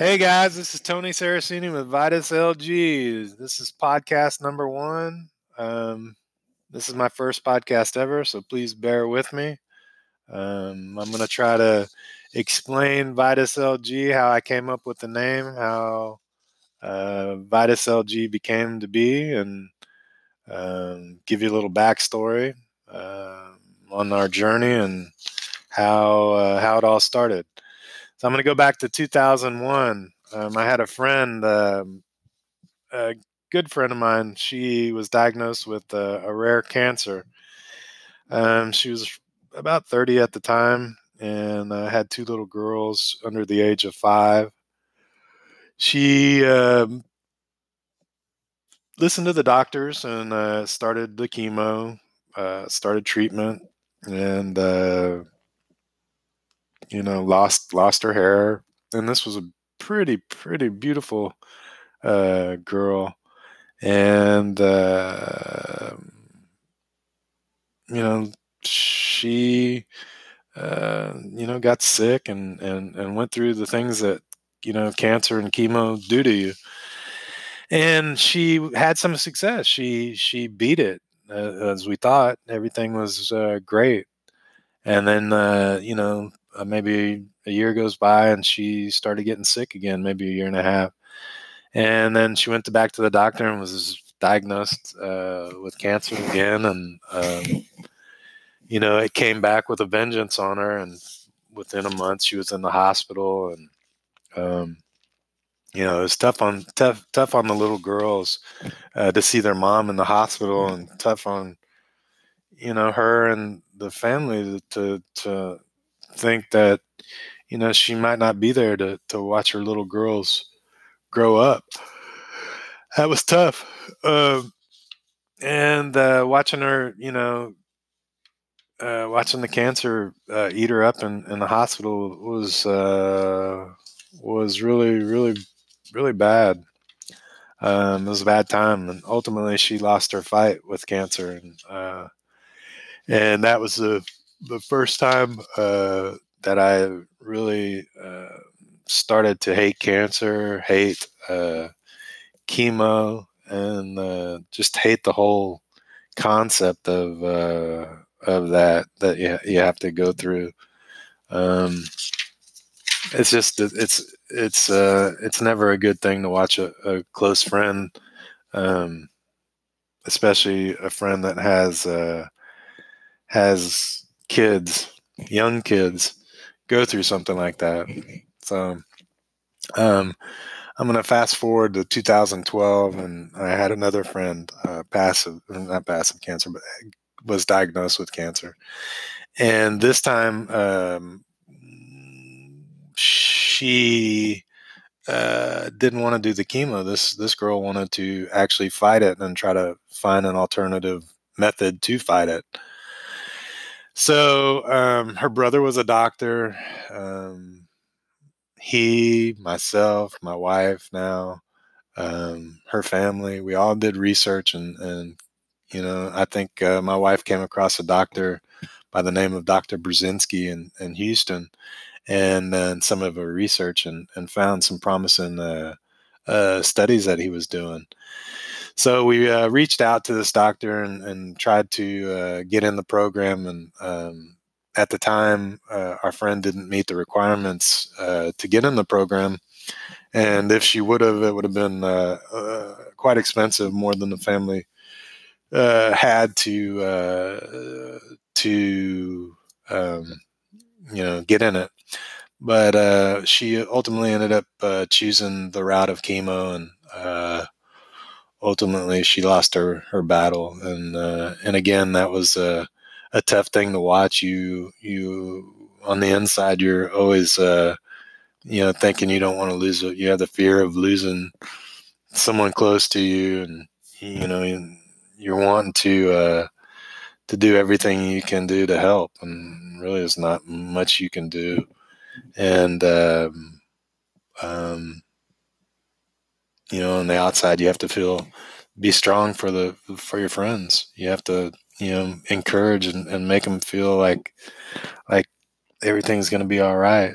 Hey guys, this is Tony Saraceni with Vitus LG. This is podcast number one. Um, this is my first podcast ever, so please bear with me. Um, I'm going to try to explain Vitus LG, how I came up with the name, how uh, Vitus LG became to be, and um, give you a little backstory uh, on our journey and how uh, how it all started. So I'm going to go back to 2001. Um, I had a friend, um, a good friend of mine. She was diagnosed with a, a rare cancer. Um, she was about 30 at the time and uh, had two little girls under the age of five. She um, listened to the doctors and uh, started the chemo, uh, started treatment, and uh, you know lost lost her hair. And this was a pretty pretty beautiful uh, girl, and uh, you know she uh, you know got sick and and and went through the things that you know cancer and chemo do to you. And she had some success. She she beat it uh, as we thought. Everything was uh, great. And then uh, you know uh, maybe a year goes by and she started getting sick again maybe a year and a half. And then she went to back to the doctor and was diagnosed uh, with cancer again. And um, you know it came back with a vengeance on her. And within a month she was in the hospital. And um, you know, it's tough on tough tough on the little girls uh, to see their mom in the hospital, and tough on you know her and the family to to think that you know she might not be there to to watch her little girls grow up. That was tough, uh, and uh, watching her, you know, uh, watching the cancer uh, eat her up in, in the hospital was uh, was really really really bad. Um, it was a bad time, and ultimately she lost her fight with cancer, and uh, and that was the the first time uh, that I really uh, started to hate cancer, hate uh, chemo, and uh, just hate the whole concept of uh, of that that you, you have to go through. Um, it's just it's it's uh it's never a good thing to watch a, a close friend um especially a friend that has has kids young kids go through something like that so um i'm going to fast forward to 2012 and i had another friend uh passive not passive cancer but was diagnosed with cancer and this time um she uh, didn't want to do the chemo. This this girl wanted to actually fight it and try to find an alternative method to fight it. So um, her brother was a doctor. Um, he, myself, my wife now, um, her family, we all did research and and you know I think uh, my wife came across a doctor by the name of Dr. Burzynski in, in Houston and then some of her research and, and found some promising uh, uh, studies that he was doing. So we uh, reached out to this doctor and, and tried to uh, get in the program. And um, at the time, uh, our friend didn't meet the requirements uh, to get in the program. And if she would have, it would have been quite expensive, more than the family had to to um, you know get in it but uh, she ultimately ended up uh, choosing the route of chemo and uh, ultimately she lost her her battle. And uh, and again that was a, a tough thing to watch. You you on the inside you're always uh, you know thinking you don't want to lose it. You have the fear of losing someone close to you. And you know you're wanting to uh, to do everything you can do to help. And really there's not much you can do. And um, um, you know on the outside you have to feel be strong for the for your friends you have to you know encourage and, and make them feel like like everything's going to be all right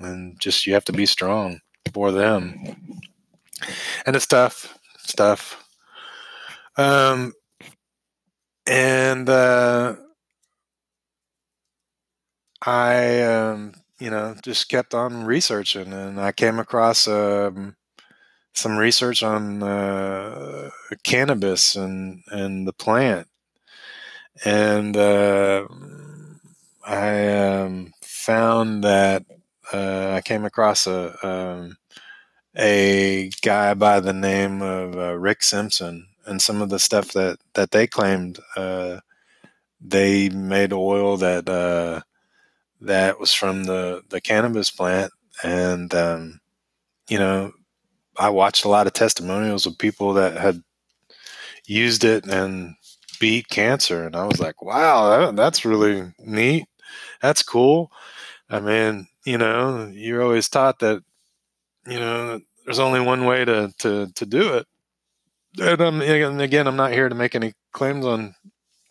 and just you have to be strong for them. And it's tough, stuff. Um, and uh, I, um, you know, just kept on researching, and I came across um, some research on uh, cannabis and and the plant, and uh, I um, found that uh, I came across a um, a guy by the name of uh, Rick Simpson, and some of the stuff that that they claimed uh, they made oil that uh, that was from the the cannabis plant, and um, you know, I watched a lot of testimonials of people that had used it and beat cancer, and I was like, wow, that, that's really neat. That's cool. I mean, you know, you're always taught that, you know, there's only one way to to to do it. And, I'm, and again, I'm not here to make any claims on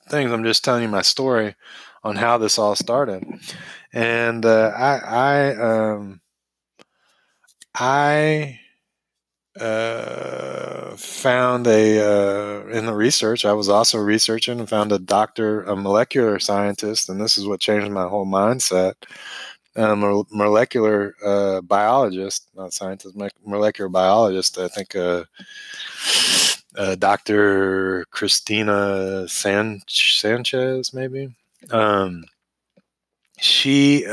things. I'm just telling you my story on how this all started. And uh, I, I, um, I uh, found a uh, in the research. I was also researching and found a doctor, a molecular scientist, and this is what changed my whole mindset. A molecular uh, biologist, not scientist, molecular biologist. I think uh, uh, Dr. Christina San- Sanchez, maybe. Um, she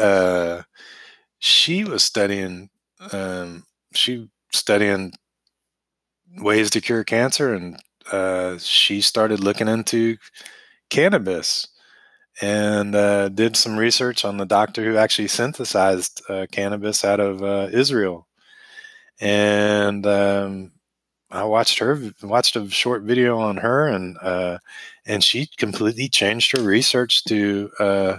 she was studying um, she studying ways to cure cancer, and uh, she started looking into cannabis and uh, did some research on the doctor who actually synthesized uh, cannabis out of uh, Israel. And um, I watched her watched a short video on her, and uh, and she completely changed her research to uh,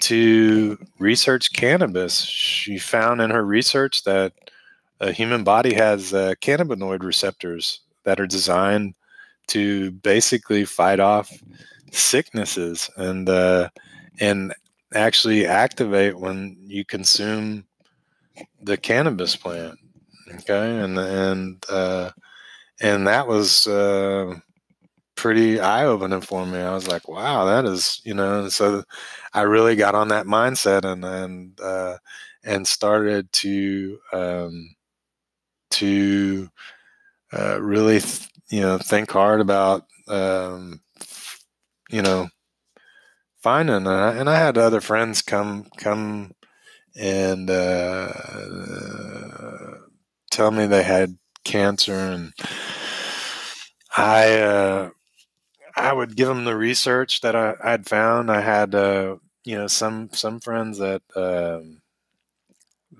to research cannabis. She found in her research that a human body has uh, cannabinoid receptors that are designed to basically fight off sicknesses and uh, and actually activate when you consume the cannabis plant okay? And and uh, and that was uh, pretty eye-opening for me. I was like wow that is you know? So i really got on that mindset and and uh, and started to um, to uh, really th- you know think hard about um, you know finding uh, and I had other friends come come and uh, tell me they had cancer and I uh, I would give them the research that I, I'd found. I had uh, you know some some friends that um,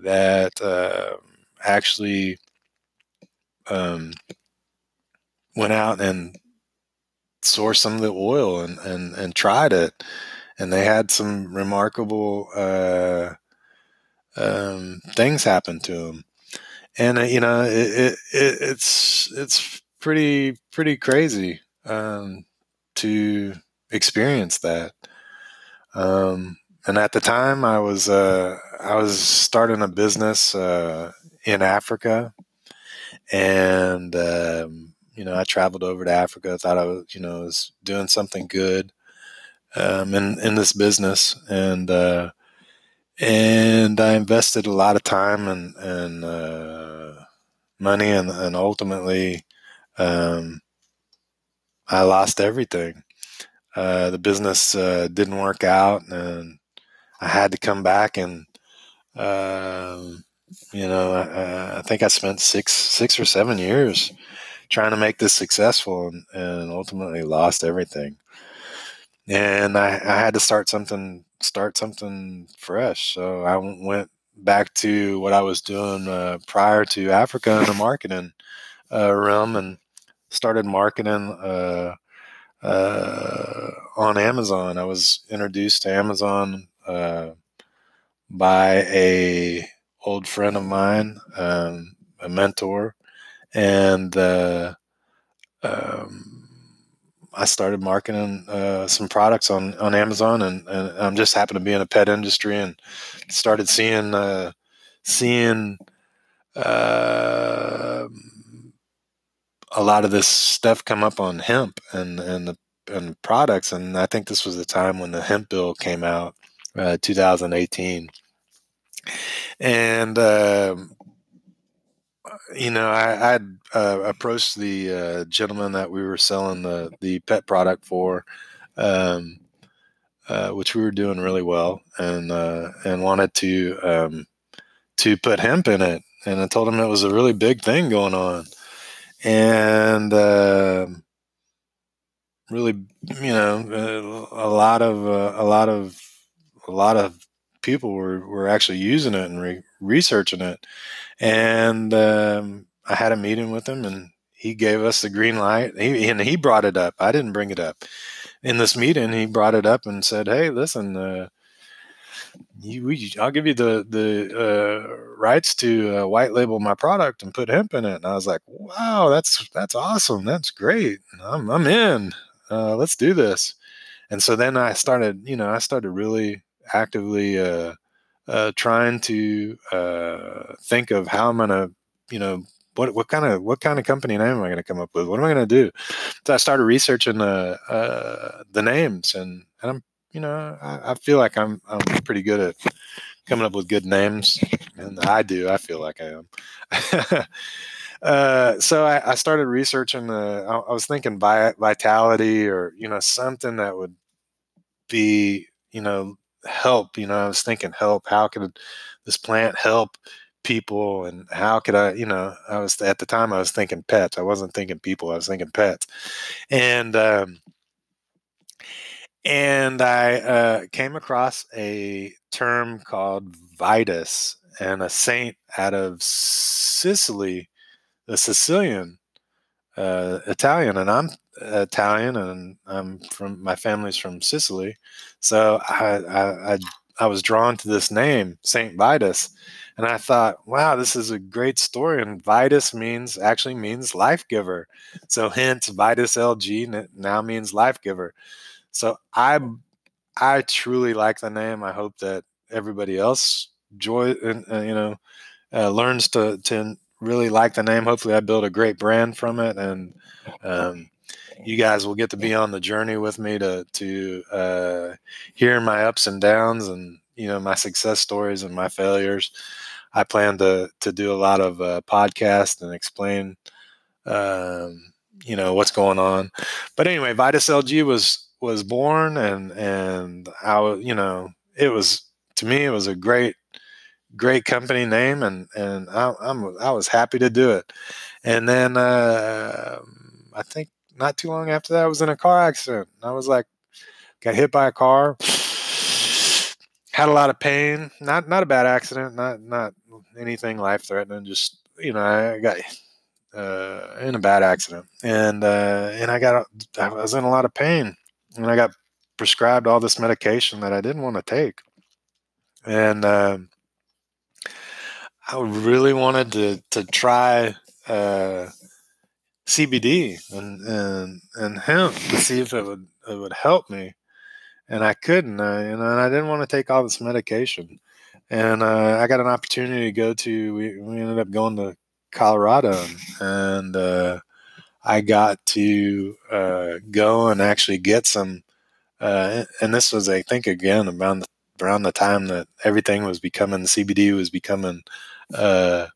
that uh, actually um, went out and sourced some of the oil and, and, and tried it. And they had some remarkable uh, um, things happen to them. And uh, you know, it, it, it, it's it's pretty pretty crazy um, to experience that. Um, and at the time, I was uh, I was starting a business uh, in Africa, and um, you know I traveled over to Africa. Thought I was you know was doing something good um, in in this business, and uh, and I invested a lot of time and and uh, money, and, and ultimately um, I lost everything. Uh, the business uh, didn't work out, and I had to come back and um, you know, uh, I think I spent six six or seven years trying to make this successful, and, and ultimately lost everything. And I, I had to start something start something fresh. So I went back to what I was doing uh, prior to Africa in the marketing uh, realm, and started marketing uh, uh, on Amazon. I was introduced to Amazon uh, by a old friend of mine, um, a mentor, and uh, um, I started marketing uh, some products on, on Amazon, and, and I'm just happened to be in a pet industry and started seeing uh, seeing uh, a lot of this stuff come up on hemp and and the and products, and I think this was the time when the hemp bill came out, uh, 2018, and um, you know I had uh, approached the uh, gentleman that we were selling the the pet product for. Um, uh, which we were doing really well, and uh, and wanted to um, to put hemp in it. And I told him it was a really big thing going on, and uh, really, you know, a lot of uh, a lot of a lot of people were were actually using it and re- researching it. And um, I had a meeting with him, and he gave us the green light. He, and he brought it up. I didn't bring it up in this meeting, he brought it up and said, "Hey, listen, uh, you, we, I'll give you the the uh, rights to uh, white label my product and put hemp in it." And I was like, "Wow, that's that's awesome. That's great. I'm I'm in. Uh, let's do this." And so then I started, you know, I started really actively uh, uh, trying to think of how I'm gonna, you know, what what kind of what kind of company name am I to come up with? What am I to do? So I started researching the uh, the names, and and I'm you know I, I, feel like I'm I'm pretty good at coming up with good names, and I do. I feel like I am. uh, so I, I, started researching. The, I, I was thinking vitality, or you know something that would be you know help. You know I was thinking help. How could this plant help? people and how could I, you know, I was at the time I was thinking pets. I wasn't thinking people. I was thinking pets. And um, and I uh, came across a term called Vitus and a saint out of Sicily, a Sicilian uh, Italian, and I'm Italian, and I'm from my family's from Sicily, so I I, I, I was drawn to this name, Saint Vitus, and I thought, wow, this is a great story. And Vitus means actually means life giver. So hence Vitus LG now means life giver. So I I truly like the name. I hope that everybody else joy and uh, you know uh, learns to to really like the name. Hopefully, I build a great brand from it, and um, you guys will get to be on the journey with me to to uh, hear my ups and downs and you know my success stories and my failures. I plan to to do a lot of uh, podcasts and explain, um, you know, what's going on. But anyway, Vitus LG was was born, and and I, you know, it was to me it was a great great company name, and and I, am I was happy to do it. And then uh, I think not too long after that, I was in a car accident. I was like, got hit by a car had a lot of pain. Not not a bad accident. Not not anything life threatening. Just you know, I got uh, in a bad accident, and uh, and I got I was in a lot of pain, and I got prescribed all this medication that I didn't want to take, and uh, I really wanted to to try uh, CBD and and and hemp to see if it would it would help me and I couldn't. Uh, and I didn't want to take all this medication. And uh, I got an opportunity to go to. We, we ended up going to Colorado, and uh, I got to uh, go and actually get some. Uh, and this was, I think, again around the, around the time that everything was becoming CBD was becoming uh,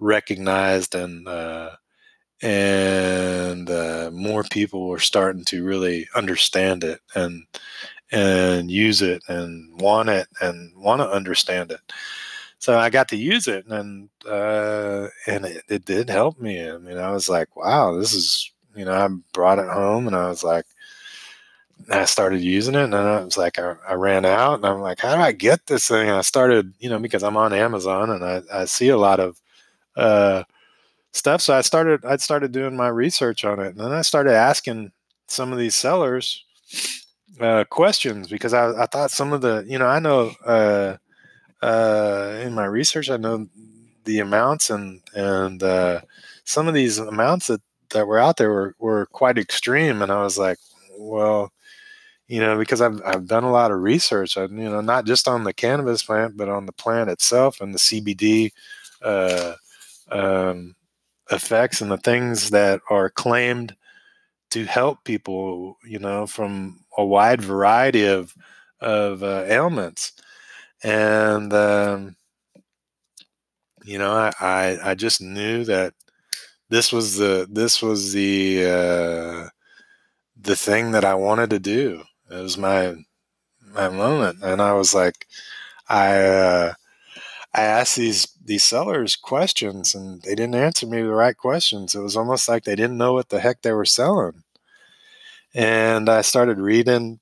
recognized and and uh, more people were starting to really understand it and and use it and want it and want to understand it. So I got to use it and uh, and it, it did help me. I mean, I was like, wow, this is you know, I brought it home and I was like, I started using it and then I was like, I, I, ran out and I'm like, how do I get this thing? And I started, you know, because I'm on Amazon and I, I see a lot of uh, stuff. So I started, I started doing my research on it and then I started asking some of these sellers, uh, questions because I, I thought some of the you know I know uh, uh, in my research I know the amounts and and uh, some of these amounts that that were out there were, were quite extreme and I was like well you know because I've I've done a lot of research you know not just on the cannabis plant but on the plant itself and the CBD uh, um, effects and the things that are claimed to help people, you know, from a wide variety of of uh, ailments, and um, you know, I, I I just knew that this was the this was the uh, the thing that I wanted to do. It was my my moment, and I was like, I uh, I asked these these sellers questions, and they didn't answer me the right questions. It was almost like they didn't know what the heck they were selling. And I started reading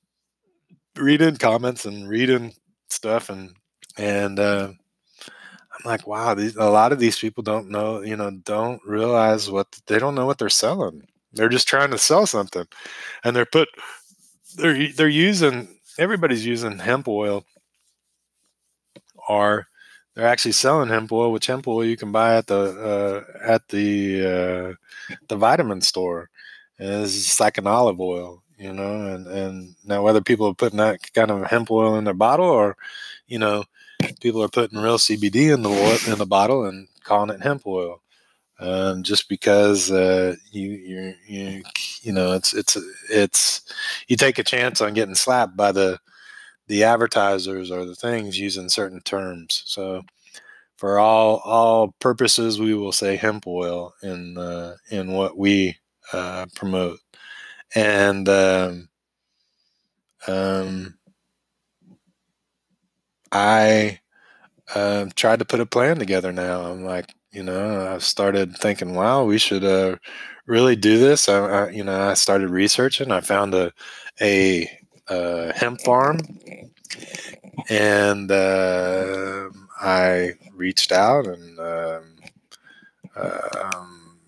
reading comments and reading stuff, and and uh, I'm like, wow, these, a lot of these people don't know, you know, don't realize what they don't know what they're selling. They're just trying to sell something, and they're put they're they're using everybody's using hemp oil are they're actually selling hemp oil, which hemp oil you can buy at the uh, at the uh, the vitamin store. And it's just like an olive oil, you know. And and now whether people are putting that kind of hemp oil in their bottle, or you know, people are putting real CBD in the oil, in the bottle and calling it hemp oil, um, just because uh, you you you you know it's it's it's you take a chance on getting slapped by the the advertisers or the things using certain terms. So for all all purposes, we will say hemp oil in uh, in what we uh, promote, and um, um, I uh, tried to put a plan together. Now I'm like, you know, I've started thinking, wow, we should uh, really do this. I, I, you know, I started researching. I found a a uh, hemp farm, and uh, I reached out, and um, um,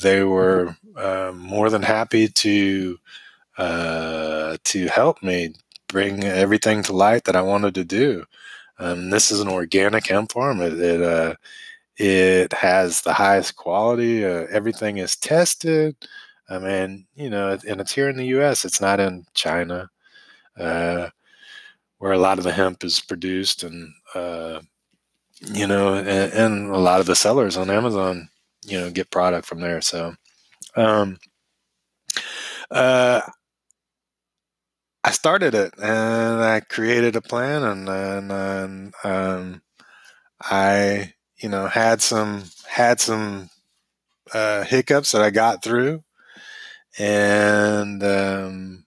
they were uh, more than happy to uh, to help me bring everything to light that I wanted to do. Um, this is an organic hemp farm. It it, uh, it has the highest quality. Uh, everything is tested. I mean, you know, and it's here in the U.S. It's not in China uh, where a lot of the hemp is produced, and uh, you know, and, and, a lot of the sellers on Amazon, you know, get product from there. So, um, uh, I started it and I created a plan, and and, and um, I, you know, had some had some uh, hiccups that I got through, and um,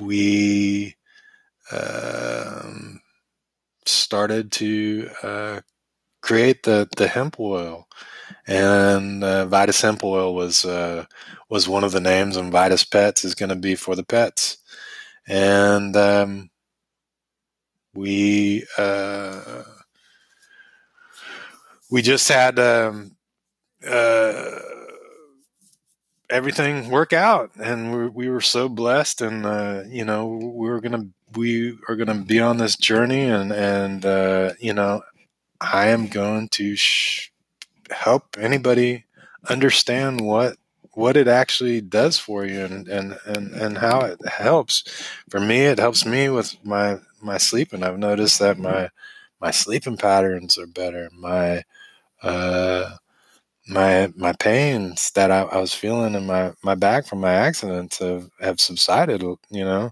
we um, started to uh, create the the hemp oil, and uh, Vitus hemp oil was uh, was one of the names, and Vitus Pets is going to be for the pets, and um, we uh, we just had um, uh, everything work out. And we, we were so blessed and uh, you know we were gonna we are gonna be on this journey and and uh, you know i am going to sh- help anybody understand what what it actually does for you and, and and and how it helps. For me it helps me with my my sleeping i've noticed that my my sleeping patterns are better. My uh my my pains that I, I, was feeling in my, my back from my accidents have, have subsided, you know.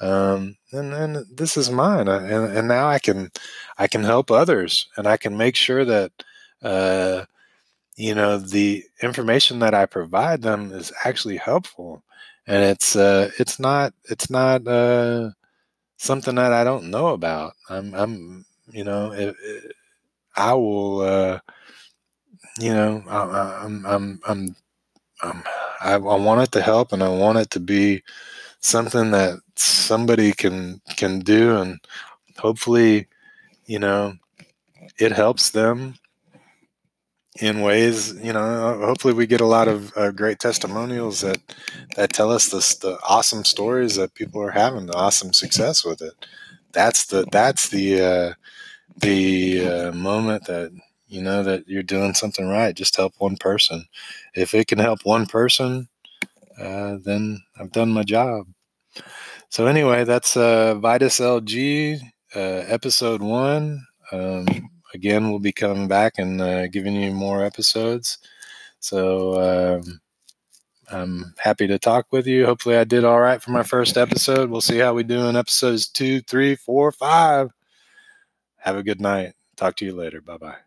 Um, and then this is mine, and and now I can I can help others, and I can make sure that uh, you know the information that I provide them is actually helpful, and it's uh, it's not it's not uh, something that I don't know about. I'm I'm you know it, it, I will. You know, I, am I'm, I'm, I'm, I, I want it to help, and I want it to be something that somebody can can do, and hopefully, you know, it helps them in ways. You know, hopefully, we get a lot of uh, great testimonials that that tell us the awesome stories that people are having, the awesome success with it. That's the that's the uh, the uh, moment that you know that you're doing something right. Just help one person. If it can help one person, uh, then I've done my job. So anyway, that's uh, Vitus LG uh, episode one. Um, again, we'll be coming back and uh, giving you more episodes. So um, I'm happy to talk with you. Hopefully, I did all right for my first episode. We'll see how we do in episodes two, three, four, five. Have a good night. Talk to you later. Bye bye.